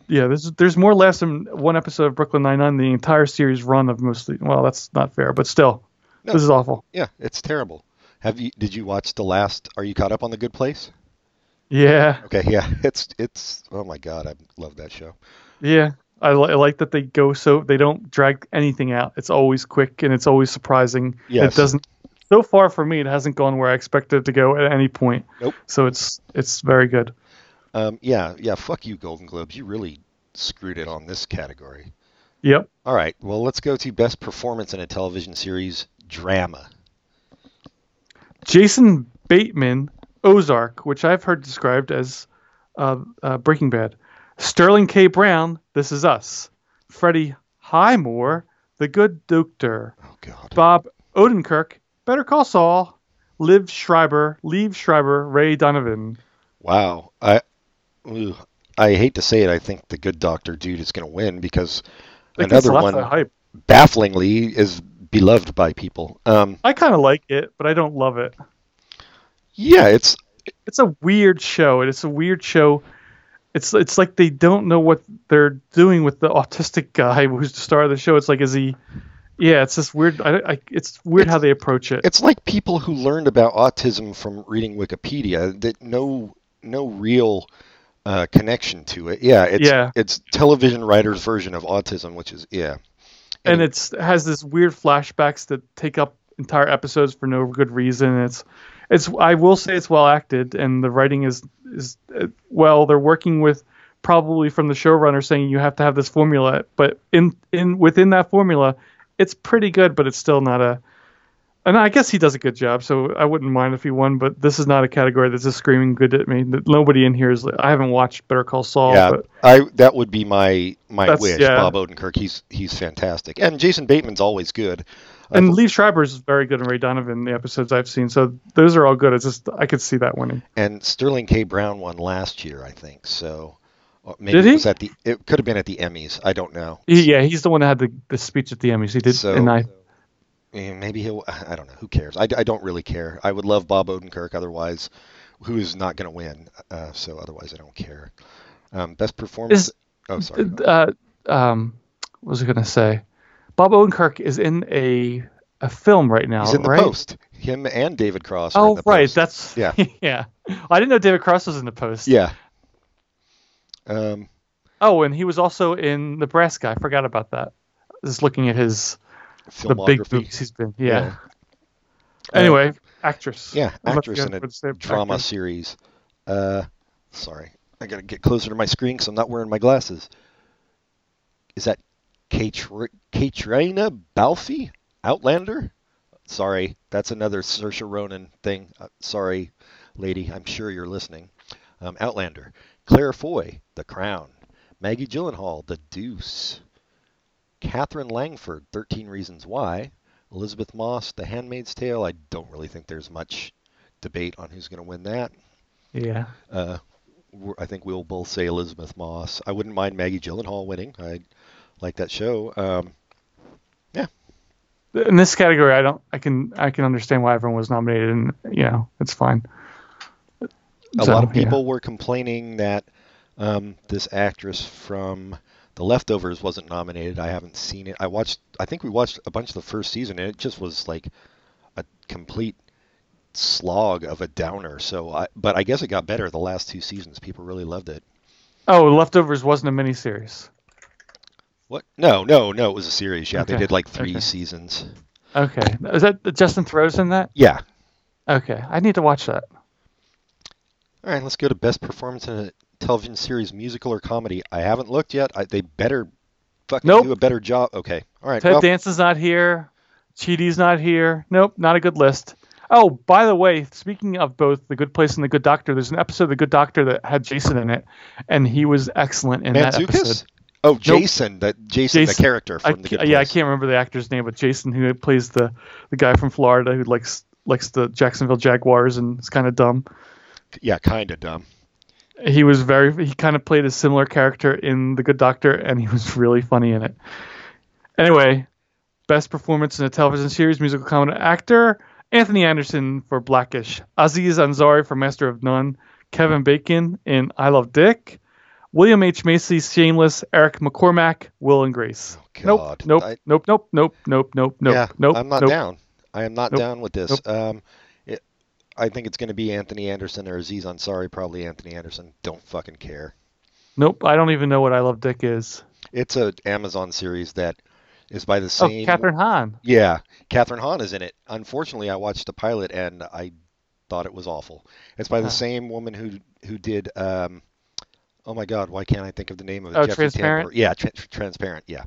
yeah, this is, there's more laughs in one episode of Brooklyn Nine Nine than the entire series run of mostly. Well, that's not fair, but still, No. this is awful. Yeah, it's terrible. Have you? Did you watch the last? Are you caught up on the Good Place? Yeah, Okay, yeah, it's it's. Oh my god, I love that show. yeah. I, li- I like that they go so they don't drag anything out. It's always quick and it's always surprising. Yes. It doesn't. So far for me, it hasn't gone where I expected it to go at any point. Nope. So it's it's very good. Um, yeah, yeah. Fuck you, Golden Globes. You really screwed it on this category. Yep. All right, well, let's go to best performance in a television series drama. Jason Bateman, Ozark, which I've heard described as uh, uh, Breaking Bad. Sterling K. Brown, This Is Us. Freddie Highmore, The Good Doctor. Oh god. Bob Odenkirk, Better Call Saul. Liv Schreiber, Liev Schreiber, Ray Donovan. Wow. I. Ugh. I hate to say it. I think the Good Doctor dude is going to win because another one bafflingly is beloved by people. Um, I kind of like it, but I don't love it. yeah, it's It's a weird show, it's a weird show. It's it's like they don't know what they're doing with the autistic guy who's the star of the show. It's like is he? Yeah, it's just weird. I, I, it's weird how they approach it. it's like people who learned about autism from reading Wikipedia that no no real uh, connection to it. Yeah, it's Yeah. it's television writers' version of autism, which is yeah. And it's it has this weird flashbacks that take up entire episodes for no good reason. It's it's I will say it's well acted and the writing is is uh, well they're working with probably from the showrunner saying you have to have this formula but in in within that formula it's pretty good but it's still not a and I guess he does a good job, so I wouldn't mind if he won. But this is not a category that's just screaming good at me. Nobody in here is. I haven't watched Better Call Saul, yeah, but I that would be my my wish. yeah. Bob Odenkirk, he's he's fantastic, and Jason Bateman's always good. and Lee Schreiber's is very good in Ray Donovan. The episodes I've seen, so those are all good. It's just I could see that winning. and Sterling K. Brown won last year, I think. So uh, maybe Did it he? was at the. It could have been at the Emmys. I don't know. Yeah, he's the one that had the, the speech at the Emmys. He did, So- and I Maybe he'll. I don't know. Who cares? I, I don't really care. I would love Bob Odenkirk. Otherwise, who is not going to win? Uh, so otherwise, I don't care. Um, best performance. Is- oh, sorry. uh, um, what was I gonna say? Bob Odenkirk is in a a film right now, He's in the right? post. Him and David Cross. Are in Oh, right. Post. That's Yeah. yeah. I didn't know David Cross was in the post. Yeah. Um, Oh, and he was also in Nebraska. I forgot about that. Just looking at his the big filmography. movies he's been. Yeah. Yeah. Anyway, actress. Yeah, actress in a have to say drama actor. series. Uh, sorry, I gotta get closer to my screen because I'm not wearing my glasses. Is that Katri- Caitriona Balfe? Outlander? Sorry, that's another Saoirse Ronan thing. Uh, sorry, lady, I'm sure you're listening. Um, Outlander. Claire Foy, The Crown. Maggie Gyllenhaal, The Deuce. Katherine Langford, 13 Reasons Why. Elisabeth Moss, The Handmaid's Tale. I don't really think there's much debate on who's going to win that. Yeah. Uh, I think we'll both say Elisabeth Moss. I wouldn't mind Maggie Gyllenhaal winning. I like that show. Um, yeah. In this category, I don't. I can. I can understand why everyone was nominated, and you know, it's fine. a So, lot of yeah. people were complaining that um, this actress from The Leftovers wasn't nominated. I haven't seen it. I watched. I think we watched a bunch of the first season, and it just was like a complete slog of a downer. So, I, but I guess it got better the last two seasons. People really loved it. Oh, Leftovers wasn't a miniseries. What? No, no, no. It was a series. Yeah, they did like three okay. seasons. Okay, is that Justin Theroux in that? Yeah. Okay, I need to watch that. All right, let's go to best performance in a television series, musical or comedy. I haven't looked yet. I, they better fucking Nope. do a better job. Okay. All right. Ted well, Danson's not here. Chidi's not here. Nope, not a good list. Oh, by the way, speaking of both The Good Place and The Good Doctor, there's an episode of The Good Doctor that had Jason in it, and he was excellent in that episode. Oh, Jason, the Jason, the Jason- character I from the ca- Good yeah, I can't remember the actor's name, but Jason, who plays the the guy from Florida who likes likes the Jacksonville Jaguars and is kind of dumb. Yeah, kind of dumb. He was very. He kind of played a similar character in The Good Doctor, and he was really funny in it. Anyway, best performance in a television series, musical comedy actor: Anthony Anderson for Blackish, Aziz Ansari for Master of None, Kevin Bacon in I Love Dick, William H Macy, Shameless, Eric McCormack, Will and Grace. Oh. Nope, nope, I- nope, nope, nope, nope, nope, nope, yeah, nope. I'm not nope. down. I am not Nope. down with this. Nope. Um, I think it's going to be Anthony Anderson or Aziz Ansari. Probably Anthony Anderson. Don't fucking care. Nope, I don't even know what I Love Dick is. It's a Amazon series that is by the same. Oh, same. Kathryn Hahn. Yeah, Kathryn Hahn is in it. Unfortunately, I watched the pilot and I thought it was awful. It's by the Huh. same woman who who did. Um, oh my God, why can't I think of the name of it? Oh, Jeffrey Transparent? Tambor. Yeah, tra- Transparent. Yeah.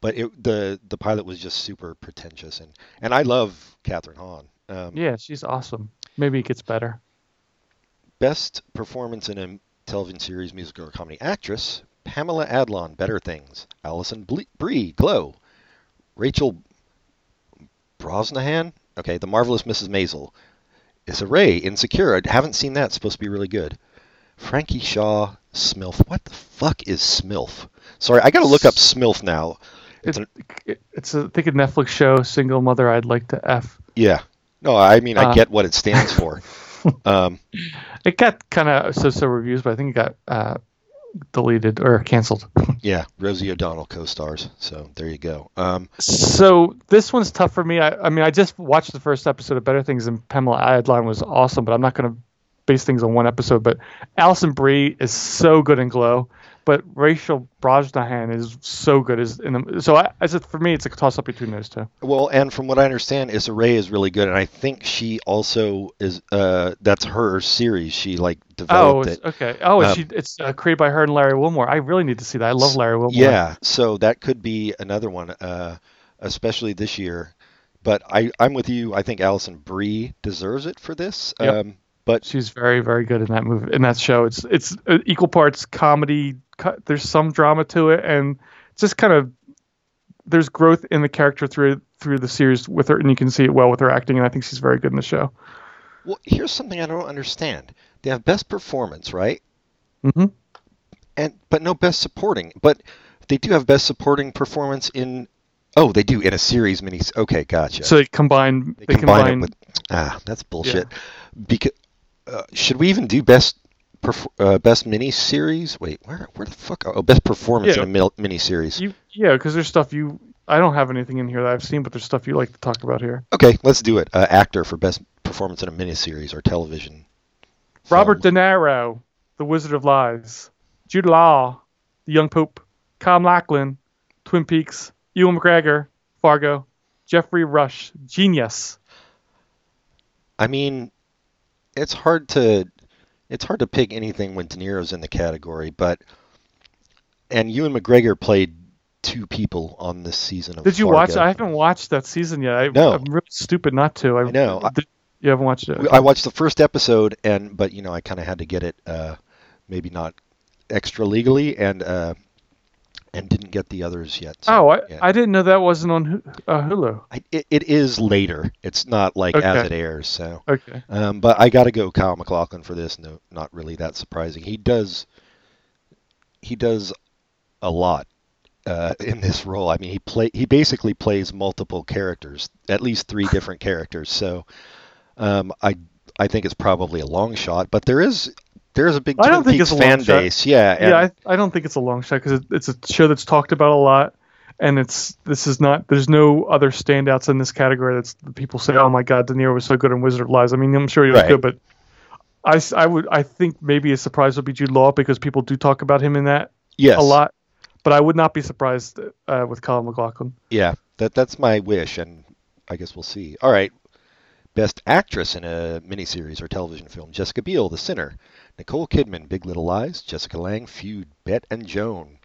But it, the the pilot was just super pretentious and and I love Kathryn Hahn. Um, Yeah, she's awesome. Maybe it gets better. Best performance in a television series, musical, or comedy actress: Pamela Adlon, Better Things; Alison Ble- Brie, Glow; Rachel Brosnahan, okay, The Marvelous Mrs. Maisel; Issa Rae, Insecure. I haven't seen that. It's supposed to be really good. Frankie Shaw, Smilf. What the fuck is Smilf? Sorry, I gotta look up Smilf now. It's It, an, it, it's a, I think a Netflix show, Single Mother I'd Like to F. yeah. No, I mean I Uh, get what it stands for. um, It got kind of so-so reviews, but I think it got uh, deleted or canceled. yeah, Rosie O'Donnell co-stars. So there you go. Um, so this one's tough for me. I, I mean, I just watched the first episode of Better Things, and Pamela Adlon was awesome, but I'm not going to base things on one episode. But Alison Brie is so good in Glow, but Rachel Brosnahan is so good as in the, so I, as it, for me, it's a toss up between those two. Well, and from what I understand, Issa Rae is really good, and I think she also is. Uh, that's her series. She like Oh, developed it's, it. okay. Oh, Um, she, it's uh, created by her and Larry Wilmore. I really need to see that. I love Larry Wilmore. Yeah, so that could be another one, uh, especially this year, but I I'm with you. I think Alison Brie deserves it for this. Yep. Um, but She's very, very good in that movie, in that show. It's it's uh, equal parts comedy. There's some drama to it, and just kind of there's growth in the character through through the series with her, and you can see it well with her acting. And I think she's very good in the show. well, here's something I don't understand. They have best performance, right? Mm hmm And but no best supporting. But they do have best supporting performance in. Oh, they do in a series mini. Okay, gotcha. So they combine. They They, combine, combine. it with ah, that's bullshit. Because uh, should we even do best perf- uh, best mini series? Wait, where where the fuck? Oh, best performance Yeah. in a mil- mini series. yeah, because there's stuff you. I don't have anything in here that I've seen, but there's stuff you like to talk about here. Okay, let's do it. Uh, actor for best performance in a mini series or television. Robert film. De Niro, The Wizard of Lies. Jude Law, The Young Pope. Tom Lachlan, Twin Peaks. Ewan McGregor, Fargo. Geoffrey Rush, Genius. I mean, it's hard to it's hard to pick anything when De Niro's in the category, but and Ewan McGregor played two people on this season of. Did you Fargo. watch? I haven't watched that season yet. I, No. I'm really stupid not to. I, I know. I- you haven't watched it? I watched the first episode, and but you know I kind of had to get it, uh, maybe not extra legally, and uh, and didn't get the others yet. so, oh, I, yeah. I didn't know that wasn't on uh, Hulu. I, it, it is later. It's not like as it airs. So, Okay. um, but I got to go Kyle MacLachlan for this. No, not really that surprising. He does he does a lot uh, in this role. I mean, he play he basically plays multiple characters, at least three different characters. So, um, I I think it's probably a long shot, but there is there is a big I don't think it's a long fan shot. base. Yeah, yeah, I, I don't think it's a long shot because it, it's a show that's talked about a lot, and it's this is not. There's no other standouts in this category. That's the people say, "Oh my God, De Niro was so good in Wizard of Lies." I mean, I'm sure he was Right. good, but I, I would I think maybe a surprise would be Jude Law because people do talk about him in that yes, a lot. But I would not be surprised uh, with Colin MacLachlan. Yeah, that that's my wish, and I guess we'll see. All right, best actress in a miniseries or television film: Jessica Biel, The Sinner; Nicole Kidman, Big Little Lies; Jessica Lange, Feud; Bette and Joan;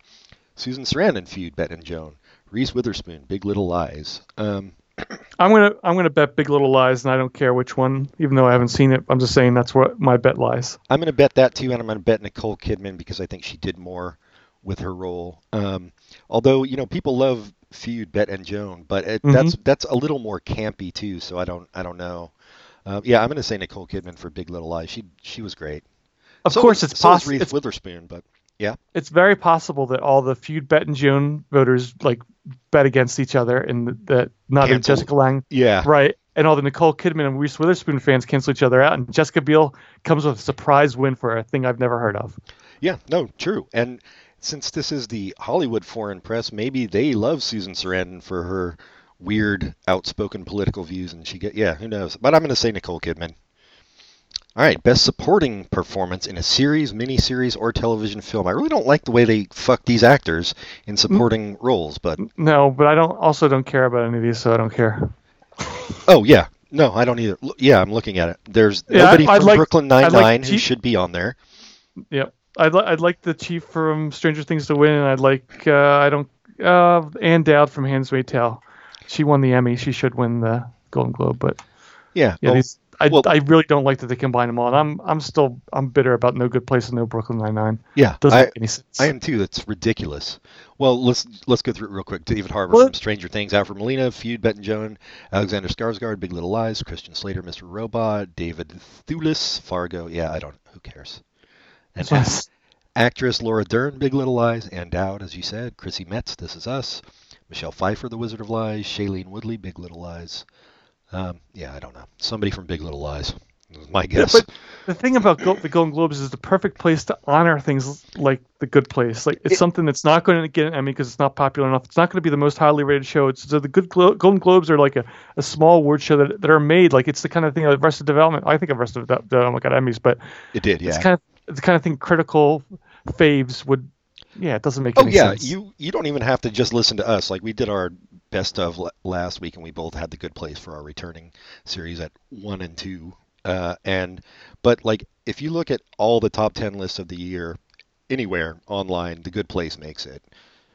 Susan Sarandon, Feud; Bette and Joan; Reese Witherspoon, Big Little Lies. Um, I'm gonna I'm gonna bet Big Little Lies, and I don't care which one, even though I haven't seen it. I'm just saying that's what my bet lies. I'm going to bet that too, and I'm going to bet Nicole Kidman because I think she did more with her role. Um, although you know people love Feud, Bette and Joan, but it, Mhm. that's that's a little more campy too. So I don't I don't know. Uh, yeah, I'm going to say Nicole Kidman for Big Little Lies. She she was great. Of So course, it's so possible. Reese Witherspoon, but yeah, it's very possible that all the feud Bette and June voters like bet against each other, and that not in Jessica Lange, yeah, right? And all the Nicole Kidman and Reese Witherspoon fans cancel each other out, and Jessica Biel comes with a surprise win for a thing I've never heard of. yeah. No, true. And since this is the Hollywood foreign press, maybe they love Susan Sarandon for her weird, outspoken political views, and she get yeah, who knows? But I'm going to say Nicole Kidman. All right, best supporting performance in a series, miniseries, or television film. I really don't like the way they fuck these actors in supporting roles, but No, but I don't also don't care about any of these, so I don't care. oh yeah, no, I don't either. Yeah, I'm looking at it. There's Yeah, nobody I'd from like- Brooklyn I'd Nine like Nine who Chief- should be on there. Yep. I'd, li- I'd like the chief from Stranger Things to win, and I'd like uh, I don't uh, Ann Dowd from Handmaid's Tale. She won the Emmy. She should win the Golden Globe. But Yeah, yeah, well, these I, well- I really don't like that they combine them all. And I'm I'm still I'm bitter about No Good Place and No Brooklyn Nine Nine. yeah. Doesn't I, make any sense. I am too. That's ridiculous. Well, let's let's go through it real quick. David Harbour Well, from Stranger Things, Alfred Molina, Feud, Bette and Joan, Alexander Skarsgård, Big Little Lies, Christian Slater, Mr. Robot, David Thewlis, Fargo. Yeah, I don't. Who cares? And Yes. actress Laura Dern, Big Little Lies, Ann Dowd, as you said, Chrissy Metz, This Is Us, Michelle Pfeiffer, The Wizard of Lies, Shailene Woodley, Big Little Lies. Um, yeah, I don't know. Somebody from Big Little Lies. My Yeah, guess. but the thing about the Golden Globes is the perfect place to honor things like The Good Place. Like it's It- something that's not going to get an Emmy because it's not popular enough. It's not going to be the most highly rated show. It's so the Good Glo- Golden Globes are like a, a small award show that, that are made like it's the kind of thing of Arrested Development. I think of Arrested De- Development got Emmys, but it did, yeah. it's kind of the kind of thing critical faves would. Yeah, it doesn't make any sense Oh yeah, sense. you you don't even have to just listen to us. Like we did our best of last week, and we both had the good place for our returning series at one and two. Uh, and but like if you look at all the top ten lists of the year anywhere online, the good place makes it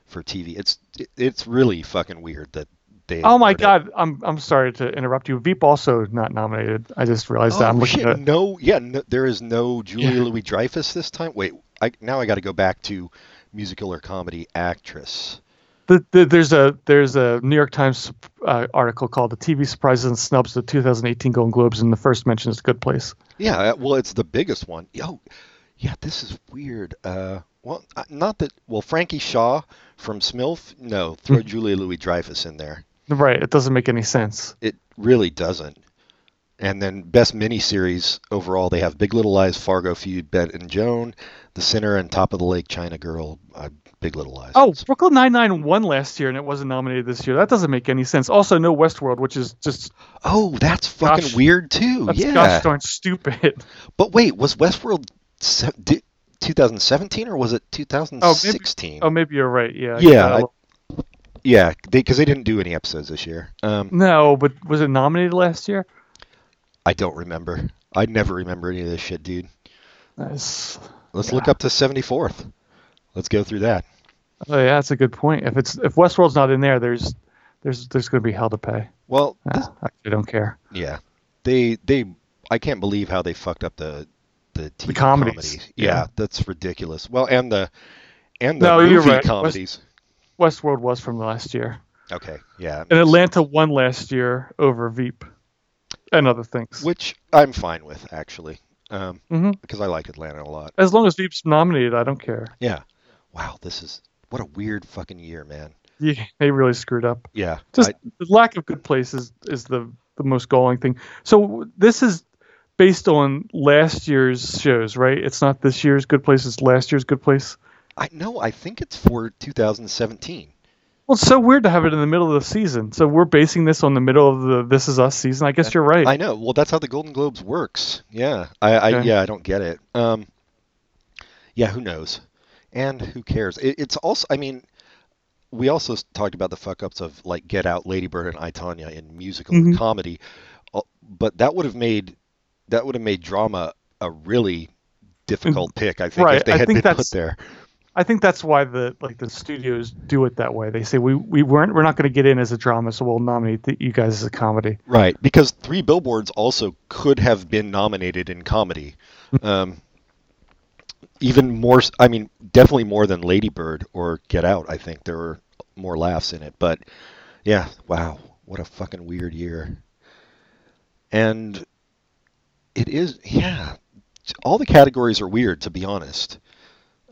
for TV. It's it's really fucking weird that they. Oh my ignored it. God! I'm I'm sorry to interrupt you. Veep also not nominated. I just realized that. Oh I'm looking shit! at. No, yeah, no, there is no Julia Yeah. Louis Dreyfus this time. Wait, I now I got to go back to musical or comedy actress. The, the, there's a there's a New York Times uh, article called "The TV Surprises and Snubs of the 2018 Golden Globes," and the first mention is a "Good Place." Yeah, uh, well, it's the biggest one. Yo, yeah, this is weird. Uh, well, uh, not that. Well, Frankie Shaw from Smilf. No, throw. Julia Louis Dreyfus in there. Right. It doesn't make any sense. It really doesn't. And then best miniseries overall, they have Big Little Lies, Fargo feud, Bette and Joan, The Sinner, and Top of the Lake, China Girl. Uh, Big Little Lies. Oh, Brooklyn Nine Nine won last year and it wasn't nominated this year. That doesn't make any sense. Also, no Westworld, which is just Oh, that's fucking Gosh. weird too. Yeah. Gosh darn stupid. But wait, was Westworld 2017 or was it 2016? Oh, maybe you're right. Yeah. Yeah, I- yeah, because they, didn't do any episodes this year. Um, no, but was it nominated last year? I don't remember. I never remember any of this shit, dude. That's- Let's Yeah. look up to 74th. Let's go through that. oh yeah, that's a good point. If it's if Westworld's not in there, there's there's there's going to be hell to pay. Well, Nah, this- I don't care. yeah, they they I can't believe how they fucked up the the TV comedies. comedy. Yeah, Yeah. that's ridiculous. Well, and the and the No, movie you're right. West- comedies. Westworld was from last year, Okay, yeah, and Atlanta won last year over Veep and other things. which I'm fine with actually, um, hmm because I like Atlanta a lot. As long as Veep's nominated, I don't care. Yeah. Wow, this is what a weird fucking year, man. Yeah, they really screwed up. Yeah. Just I- the lack of good places is the the most galling thing. So this is based on last year's shows, right? It's not this year's good place; it's last year's good place. I know. I think it's for 2017. Well, it's so weird to have it in the middle of the season. So we're basing this on the middle of the This Is Us season. I guess you're right. I know. Well, that's how the Golden Globes works. Yeah. I, I Okay. yeah, I don't get it. Um Yeah, who knows? And who cares? It, it's also I mean, we also talked about the fuck ups of like Get Out, Lady Bird and I Tonya in musical and Mhm. comedy. Uh, But that would have made that would have made drama a really difficult pick, I think, Right, if they I had been that's- put there. I think that's why the like the studios do it that way. They say we we weren't we're not going to get in as a drama, so we'll nominate the, you guys as a comedy. Right, because Three Billboards also could have been nominated in comedy. Um, even more, I mean, definitely more than Lady Bird or Get Out. I think there were more laughs in it. But yeah, wow, what a fucking weird year. And it is, yeah, all the categories are weird, to be honest.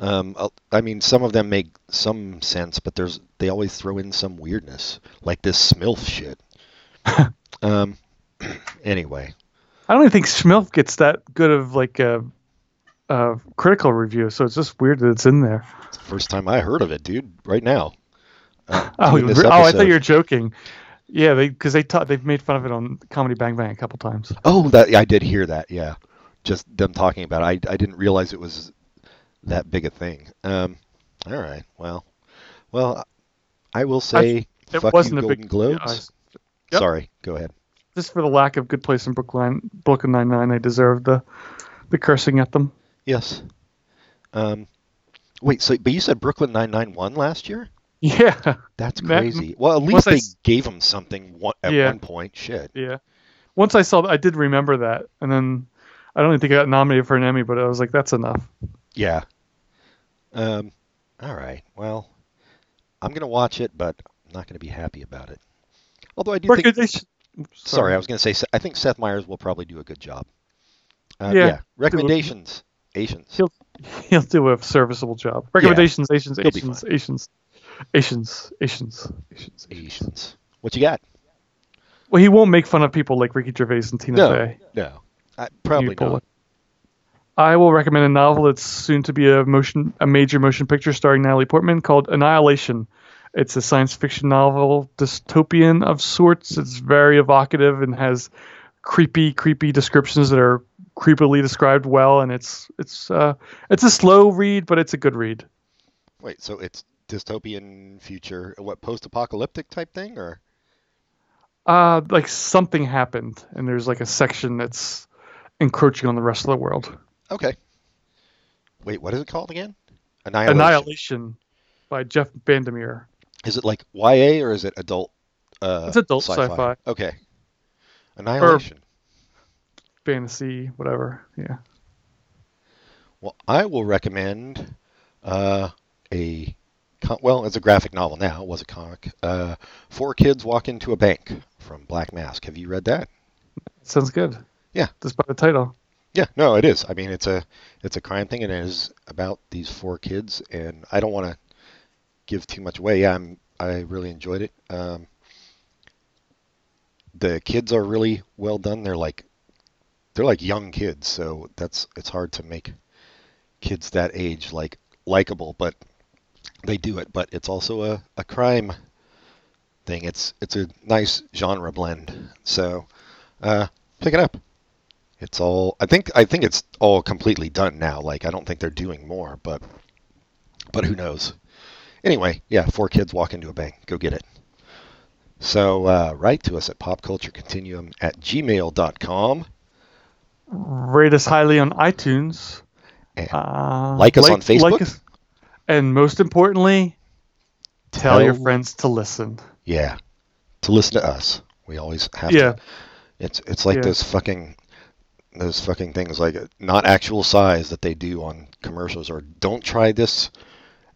Um, uh, I mean, some of them make some sense, but there's they always throw in some weirdness, like this Smilf shit. um, anyway, I don't even think Smilf gets that good of like a, a critical review, so it's just weird that it's in there. it's the first time I heard of it, dude. Right now. Uh, Oh, doing this re- oh, I thought you were joking. Yeah, they because they ta- they've made fun of it on Comedy Bang Bang a couple times. Oh, that I did hear that. Yeah, just them talking about it. I I didn't realize it was that big a thing. Um, all right. Well, well, I will say It fuck wasn't you, a big Golden yeah, Globes. I- Yep. Sorry. Go ahead. just for the lack of good place in Brooklyn Brooklyn Nine Nine. They deserve the the cursing at them. Yes. Um, wait. So, but you said Brooklyn Nine Nine won last year? Yeah, That's That- crazy. well, at least they s- gave him something one, at Yeah. one point. Shit. yeah. Once I saw, that, I did remember that, and then I don't even think I got nominated for an Emmy, but I was like, that's enough. Yeah. Um. All right. Well, I'm gonna watch it, but I'm not gonna be happy about it. Although I do think. Recommendation. Sorry, I was gonna say. I think Seth Meyers will probably do a good job. Uh, Yeah. yeah. Recommendations. Asians. He'll he'll do a serviceable job. Recommendations, Asians, He'll Asians, Asians, Asians, Asians, Asians. Asians. What you got? Well, he won't make fun of people like Ricky Gervais and Tina No. Fey. No. I, probably not. it. I will recommend a novel that's soon to be a motion, a major motion picture starring Natalie Portman called Annihilation. It's a science fiction novel, dystopian of sorts. It's very evocative and has creepy, creepy descriptions that are creepily described well. And it's it's uh, it's a slow read, but it's a good read. Wait. So it's dystopian future, what post-apocalyptic type thing, or? Uh, like something happened, and there's like a section that's encroaching on the rest of the world. Okay. Wait. What is it called again? Annihilation. Annihilation by Jeff Vandermeer. Is it like YA or is it adult uh, It's adult sci-fi. Okay. Annihilation. Fantasy, whatever. Yeah. Well, I will recommend uh, a well, it's a graphic novel now. It was a comic. Uh, Four kids walk into a bank from Black Mask. Have you read that? Sounds good. Yeah. Just by the title. Yeah, no, it is. I mean, it's a it's a crime thing, and it is about these four kids. And I don't want to give too much away. Yeah, I'm I really enjoyed it. Um, the kids are really well done. They're like they're like young kids, so that's it's hard to make kids that age like likable, but they do it. But it's also a, a crime thing. It's it's a nice genre blend. So uh, pick it up. It's all I think I think it's all completely done now. Like I don't think they're doing more, but but who knows? Anyway, yeah, four kids walk into a bank. Go get it. So uh, write to us at popculturecontinuum at gmail.com. Rate us highly on iTunes. Uh, Like us on Facebook? and most importantly, tell, your friends to listen. Yeah, to listen to us. We always have Yeah. to. It's it's like Yeah. those fucking those fucking things like not actual size that they do on commercials or don't try this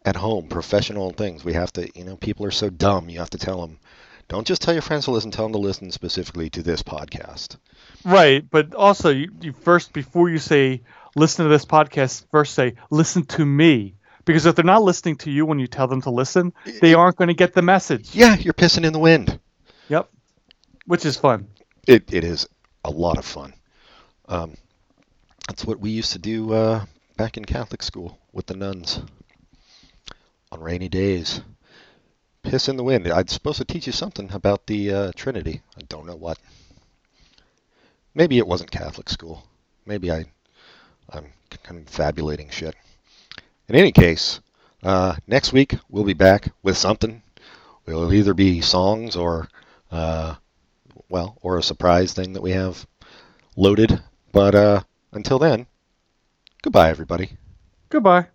at home. Professional things. We have to. You know, people are so dumb. You have to tell them. Don't just tell your friends to listen. Tell them to listen specifically to this podcast. Right, but also you, you first before you say listen to this podcast, first say listen to me. Because if they're not listening to you when you tell them to listen, they aren't going to get the message. Yeah, you're pissing in the wind. Yep. Which is fun. It it is a lot of fun. Um, that's what we used to do uh, back in Catholic school with the nuns on rainy days. Piss in the wind. I'm supposed to teach you something about the uh, Trinity. I don't know what. Maybe it wasn't Catholic school. Maybe I I'm confabulating shit. In any case, uh, next week we'll be back with something. It'll either be songs or uh, well, or a surprise thing that we have loaded. But uh, until then, goodbye, everybody. Goodbye.